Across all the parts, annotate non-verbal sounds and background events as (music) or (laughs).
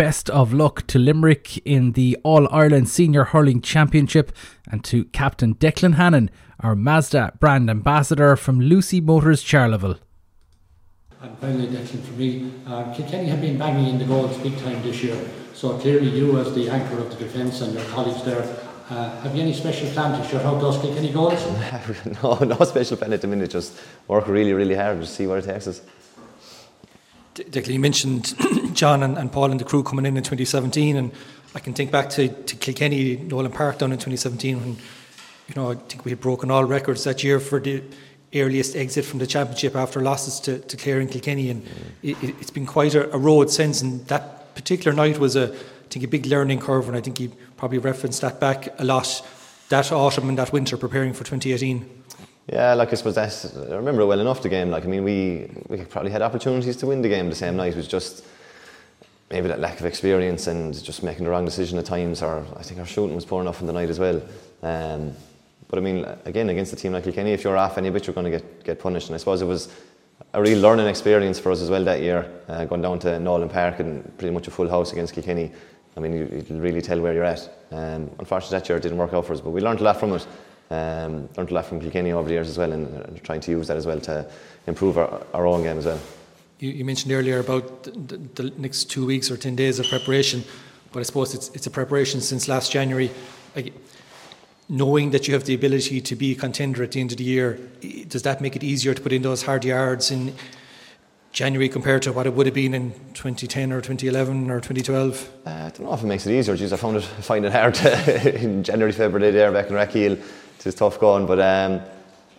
best of luck to Limerick in the All Ireland Senior Hurling Championship and to Captain Declan Hannon, our Mazda brand ambassador from Lucy Motors Charleville. And finally, Declan, for me, uh, Kilkenny have been banging in the goals big time this year. So clearly, you as the anchor of the defence and your colleagues there, uh, have you any special plan to shut out those Kilkenny goals? (laughs) no, no special plan at the minute. Just work really, really hard to see where it takes us. Declan, you mentioned John and, and, Paul and the crew coming in in 2017, and I can think back to, to Kilkenny, Nolan Park down in 2017 when you know I think we had broken all records that year for the earliest exit from the championship after losses to, to Clare and Kilkenny, and it, has been quite a, a, road since. And that particular night was a, I think, a big learning curve, and I think he probably referenced that back a lot that autumn and that winter preparing for 2018. Yeah, like I suppose that's, I remember well enough the game. Like I mean, we we probably had opportunities to win the game the same night. It was just maybe that lack of experience and just making the wrong decision at times. Or I think our shooting was poor enough in the night as well. Um, but I mean, again, against a team like Kilkenny, if you're off any bit, you're going to get, get punished. And I suppose it was a real learning experience for us as well that year, uh, going down to Nolan Park and pretty much a full house against Kilkenny. I mean, you, you really tell where you're at. Um, unfortunately, that year it didn't work out for us, but we learned a lot from it. Um, learned a lot from Kilkenny over the years as well, and uh, trying to use that as well to improve our, our own game as well. You, you mentioned earlier about the, the, next two weeks or 10 days of preparation, but I suppose it's, it's a preparation since last January knowing that you have the ability to be a contender at the end of the year, does that make it easier to put in those hard yards in January compared to what it would have been in 2010 or 2011 or 2012? Uh, I don't know if it makes it easier. Jeez, I found it (laughs) find it hard (laughs) in January, February there back in Rathkeale. It's tough going, but um,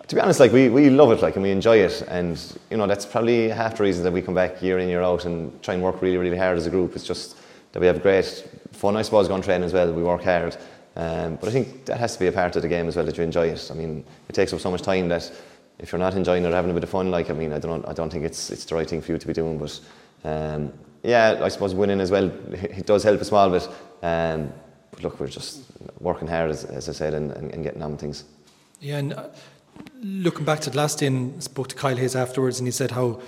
to be honest, like we, we love it, like and we enjoy it, and you know that's probably half the reason that we come back year in year out and try and work really really hard as a group. It's just that we have great fun, I suppose, going training as well. We work hard. Um, but I think that has to be a part of the game as well that you enjoy it. I mean, it takes up so much time that if you're not enjoying it or having a bit of fun, like I mean, I don't, I don't think it's it's the right thing for you to be doing. But um, yeah, I suppose winning as well it does help a small bit. Um, but look, we're just working hard, as, as I said, and, and, and, getting on with things. Yeah, and uh, looking back to the last day, spoke to Kyle Hayes afterwards, and he said how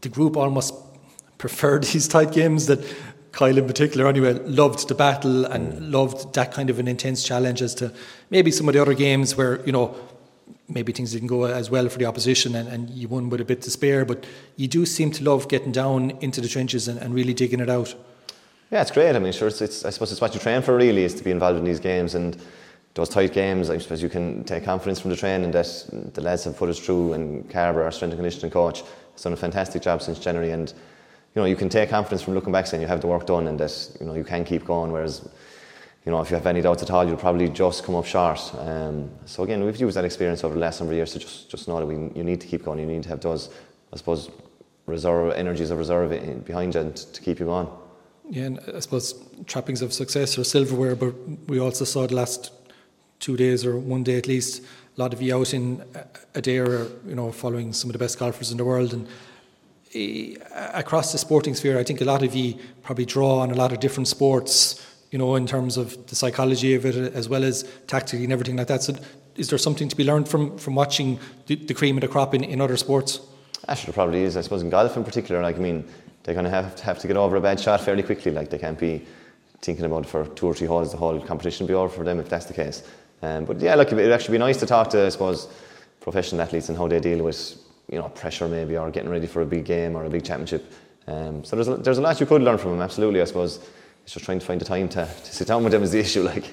the group almost (laughs) preferred (laughs) these tight games that Kyle in particular anyway loved the battle and mm. loved that kind of an intense challenge as to maybe some of the other games where you know maybe things didn't go as well for the opposition and, and you won with a bit to spare but you do seem to love getting down into the trenches and, and really digging it out yeah it's great I mean sure it's, it's, I suppose it's what you train for really is to be involved in these games and those tight games I suppose you can take confidence from the training that the lads have put us through and Carver our strength and conditioning coach has done a fantastic job since January and you know, you can take confidence from looking back saying you have the work done and that, you know, you can keep going. Whereas, you know, if you have any doubts at all, you'll probably just come up short. Um, so again, we've used that experience over the last number of years to just, just know that we, you need to keep going. You need to have those, I suppose, reserve energies of reserve in, behind you and to keep you going. Yeah, and I suppose trappings of success or silverware, but we also saw the last two days or one day at least, a lot of you out in Adare, you know, following some of the best golfers in the world and Eh, across the sporting sphere, I think a lot of you probably draw on a lot of different sports, you know, in terms of the psychology of it as well as tactically and everything like that. So, is there something to be learned from from watching the, the cream of the crop in, in other sports? Actually, there probably is. I suppose in golf in particular, like I mean, they're going to have to have to get over a bad shot fairly quickly. Like they can't be thinking about for two or three holes. The whole competition be over for them if that's the case. Um, but yeah, like it'd actually be nice to talk to, I suppose, professional athletes and how they deal with you know pressure maybe or getting ready for a big game or a big championship. Um, so there's a, there's a lot you could learn from them. Absolutely, I suppose. It's just trying to find the time to, to sit down with them is the (laughs) issue. Like.